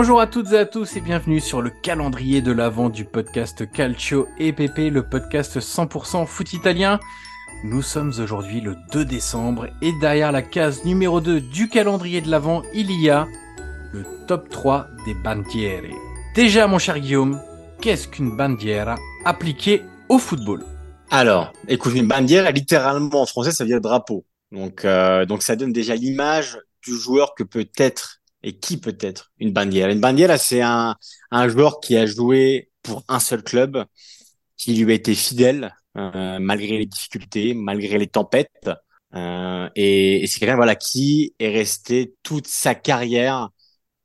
Bonjour à toutes et à tous et bienvenue sur le calendrier de l'avant du podcast Calcio et le podcast 100% foot italien. Nous sommes aujourd'hui le 2 décembre et derrière la case numéro 2 du calendrier de l'avant, il y a le top 3 des bandiere. Déjà mon cher Guillaume, qu'est-ce qu'une bandiera appliquée au football? Alors, écoute, une bandiera, littéralement en français, ça veut dire drapeau. Donc, euh, donc ça donne déjà l'image du joueur que peut être et qui peut être une bandiera. Une bandiera, c'est un, un joueur qui a joué pour un seul club, qui lui a été fidèle euh, malgré les difficultés, malgré les tempêtes. Euh, et, c'est quelqu'un voilà qui est resté toute sa carrière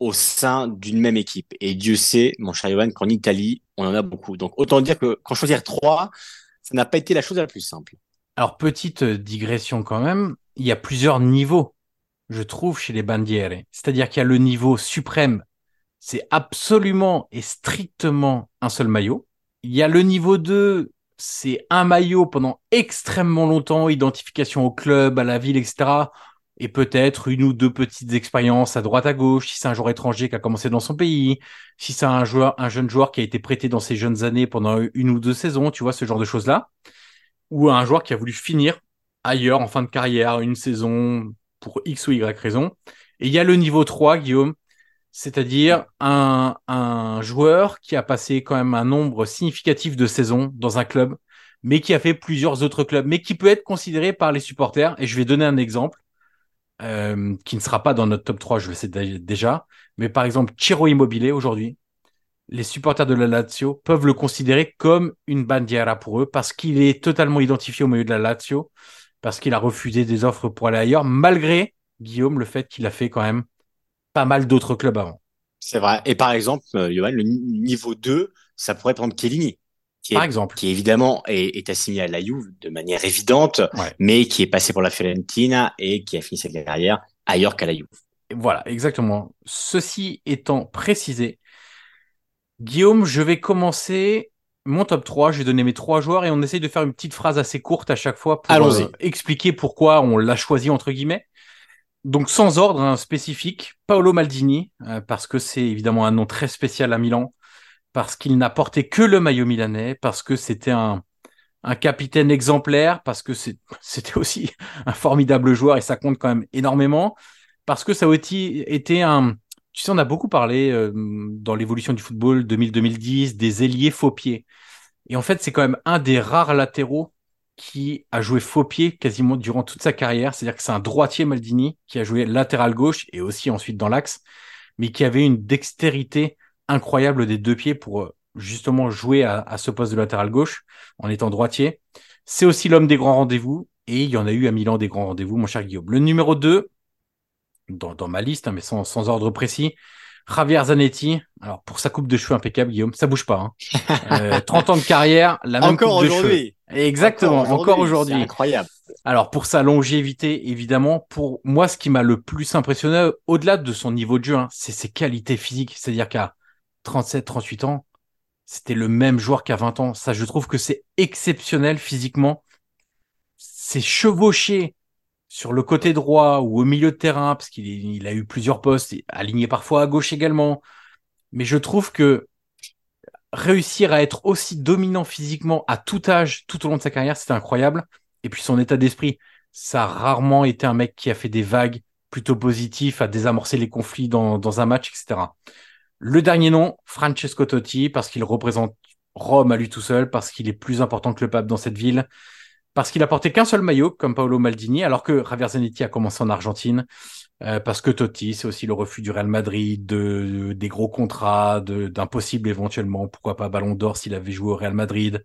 au sein d'une même équipe. Et Dieu sait, mon cher Yohan, qu'en Italie, on en a beaucoup. Donc autant dire que quand choisir trois, ça n'a pas été la chose la plus simple. Alors petite digression quand même, il y a plusieurs niveaux je trouve, chez les bandiere. C'est-à-dire qu'il y a le niveau suprême, c'est absolument et strictement un seul maillot. Il y a le niveau 2, c'est un maillot pendant extrêmement longtemps, identification au club, à la ville, etc. Et peut-être une ou deux petites expériences à droite à gauche, si c'est un joueur étranger qui a commencé dans son pays, si c'est un joueur, un jeune joueur qui a été prêté dans ses jeunes années pendant une ou deux saisons, tu vois, ce genre de choses-là. Ou un joueur qui a voulu finir ailleurs en fin de carrière, une saison, pour X ou Y raison. Et il y a le niveau 3, Guillaume, c'est-à-dire un, un joueur qui a passé quand même un nombre significatif de saisons dans un club, mais qui a fait plusieurs autres clubs, mais qui peut être considéré par les supporters. Et je vais donner un exemple euh, qui ne sera pas dans notre top 3, je le sais déjà, mais par exemple, Chiro Immobilier aujourd'hui, les supporters de la Lazio peuvent le considérer comme une bandiera pour eux parce qu'il est totalement identifié au milieu de la Lazio parce qu'il a refusé des offres pour aller ailleurs, malgré, Guillaume, le fait qu'il a fait quand même pas mal d'autres clubs avant. C'est vrai. Et par exemple, euh, Johan, le niveau 2, ça pourrait prendre Chiellini. Qui par exemple. Qui évidemment est, assigné à la Juve de manière évidente, mais qui est passé pour la Fiorentina et qui a fini sa carrière ailleurs qu'à la Juve. Voilà, exactement. Ceci étant précisé, Guillaume, je vais commencer mon top 3, je vais donner mes trois joueurs et on essaye de faire une petite phrase assez courte à chaque fois pour euh, expliquer pourquoi on l'a choisi entre guillemets. Donc sans ordre hein, spécifique, Paolo Maldini, euh, parce que c'est évidemment un nom très spécial à Milan, parce qu'il n'a porté que le maillot milanais, parce que c'était un, un capitaine exemplaire, parce que c'était aussi un formidable joueur et ça compte quand même énormément, parce que ça a aussi été un... Tu sais, on a beaucoup parlé euh, dans l'évolution du football 2000-2010 des ailiers faux pieds. Et en fait, c'est quand même un des rares latéraux qui a joué faux pied quasiment durant toute sa carrière. C'est-à-dire que c'est un droitier Maldini qui a joué latéral gauche et aussi ensuite dans l'axe, mais qui avait une dextérité incroyable des deux pieds pour euh, justement jouer à, ce poste de latéral gauche en étant droitier. C'est aussi l'homme des grands rendez-vous et il y en a eu à Milan des grands rendez-vous, mon cher Guillaume. Le numéro 2, dans, dans ma liste, hein, mais sans, sans ordre précis, Javier Zanetti, alors pour sa coupe de cheveux impeccable, Guillaume, ça bouge pas. Hein. 30 euh, ans de carrière, la même encore coupe de cheveux. Exactement, encore aujourd'hui. Incroyable. Alors pour sa longévité, évidemment, pour moi, ce qui m'a le plus impressionné, au-delà de son niveau de jeu, hein, c'est ses qualités physiques. C'est-à-dire qu'à 37, 38 ans, c'était le même joueur qu'à 20 ans. Ça, je trouve que c'est exceptionnel physiquement. C'est chevauché sur le côté droit ou au milieu de terrain, parce qu'il a eu plusieurs postes, aligné parfois à gauche également. Mais je trouve que réussir à être aussi dominant physiquement à tout âge, tout au long de sa carrière, c'était incroyable. Et puis son état d'esprit, ça a rarement été un mec qui a fait des vagues plutôt positifs, à désamorcer les conflits dans un match, etc. Le dernier nom, Francesco Totti, parce qu'il représente Rome à lui tout seul, parce qu'il est plus important que le pape dans cette ville, parce qu'il a porté qu'un seul maillot, comme Paolo Maldini, alors que Javier Zanetti a commencé en Argentine, Euh, parce que Totti, c'est aussi le refus du Real Madrid, de, des gros contrats, d'impossible éventuellement, pourquoi pas Ballon d'Or s'il avait joué au Real Madrid,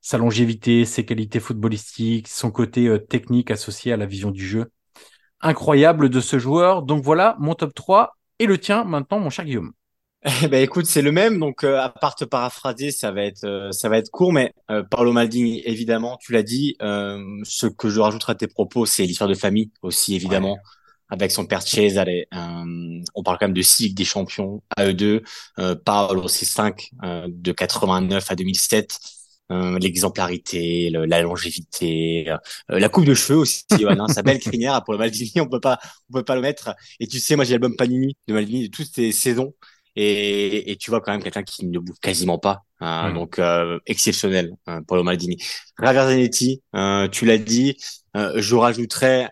sa longévité, ses qualités footballistiques, son côté euh, technique associé à la vision du jeu. Incroyable de ce joueur. Donc voilà, mon top 3 et le tien maintenant, mon cher Guillaume. Eh ben écoute, c'est le même. Donc euh, à part te paraphraser, ça va être euh, ça va être court, mais euh, Paolo Maldini, évidemment, tu l'as dit. ce que je rajouterai à tes propos, c'est l'histoire de famille aussi, évidemment. Avec son père Cesare, on parle quand même de six des champions à eux deux. Paolo, c'est 5 de 89 à 2007. l'exemplarité, la longévité, la coupe de cheveux aussi, Johan, sa belle crinière pour le Maldini, on peut pas, on peut pas le mettre. Et tu sais, moi j'ai l'album Panini de Maldini de toutes ces saisons et, et tu vois quand même quelqu'un qui ne bouge quasiment pas. Hein. Donc euh, exceptionnel, hein, Paolo Maldini. Javier Zanetti, euh, tu l'as dit. Euh, je rajouterais,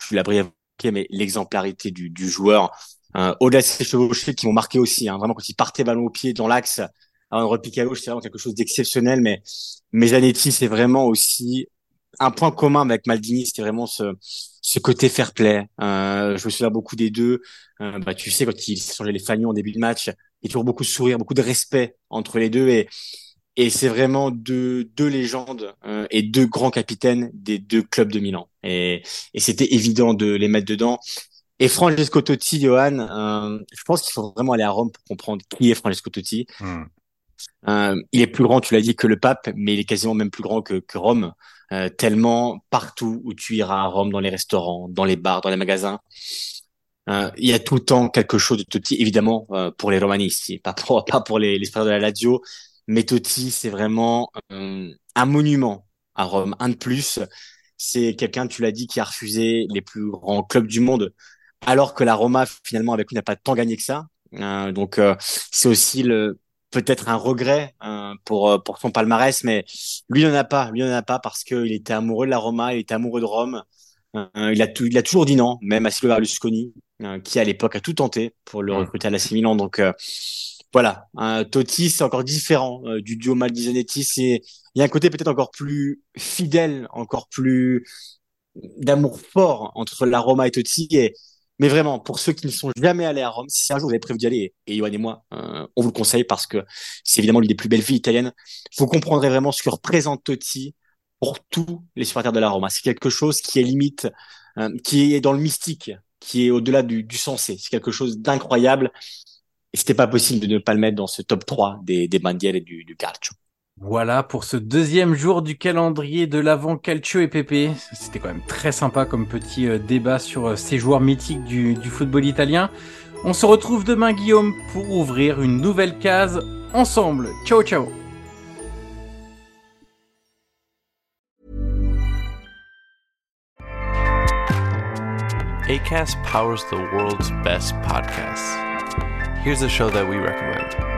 tu l'as brièvement mais l'exemplarité du, du joueur. Au-delà de ses chevauchés qui m'ont marqué aussi, hein, vraiment quand il partait ballon au pied dans l'axe, un repique à gauche, c'est vraiment quelque chose d'exceptionnel. Mais, mais Zanetti, c'est vraiment aussi un point commun avec Maldini, c'était vraiment ce, ce côté fair play. Euh, je me souviens beaucoup des deux. Euh, bah, tu sais, quand ils s'échangeaient les fagnons en début de match, il y a toujours beaucoup de sourire, beaucoup de respect entre les deux. Et, et c'est vraiment deux, deux légendes euh, et deux grands capitaines des deux clubs de Milan. Et, et c'était évident de les mettre dedans. Et Francesco Totti, Johan, euh, je pense qu'il faut vraiment aller à Rome pour comprendre qui est Francesco Totti. Euh, il est plus grand, tu l'as dit, que le pape, mais il est quasiment même plus grand que, que Rome. Euh, tellement partout où tu iras à Rome, dans les restaurants, dans les bars, dans les magasins, euh, il y a tout le temps quelque chose de Totti, évidemment euh, pour les romanisti, pas pour pas pour les, les de la Lazio, mais Totti c'est vraiment un monument à Rome, un de plus. C'est quelqu'un, tu l'as dit, qui a refusé les plus grands clubs du monde, alors que la Roma finalement avec lui n'a pas tant gagné que ça. donc c'est aussi le peut-être un regret hein, pour euh, pour son palmarès, mais lui n'en a pas, lui n'en a pas parce qu'il était amoureux de la Roma, il était amoureux de Rome. Euh, il a tout, il a toujours dit non, même à Silvio Berlusconi, euh, qui à l'époque a tout tenté pour le recruter à la Milan. Donc voilà, Totti c'est encore différent du duo Maldini-Zanetti. C'est il y a un côté peut-être encore plus fidèle, encore plus d'amour fort entre la Roma et Totti et mais vraiment, pour ceux qui ne sont jamais allés à Rome, si un jour vous avez prévu d'y aller, et Yoann et moi, euh, on vous le conseille parce que c'est évidemment l'une des plus belles villes italiennes, vous comprendrez vraiment ce que représente Totti pour tous les supporters de la Roma. C'est quelque chose qui est limite, euh, qui est dans le mystique, qui est au-delà du, du sensé. C'est quelque chose d'incroyable. Et c'était pas possible de ne pas le mettre dans ce top 3 des, des bandières et du, du calcio. Voilà pour ce deuxième jour du calendrier de l'avant Calcio et Pepe. C'était quand même très sympa comme petit euh, débat sur euh, ces joueurs mythiques du, football italien. On se retrouve demain Guillaume pour ouvrir une nouvelle case ensemble. Ciao ciao ACAST powers the world's best podcasts. Here's a show that we recommend.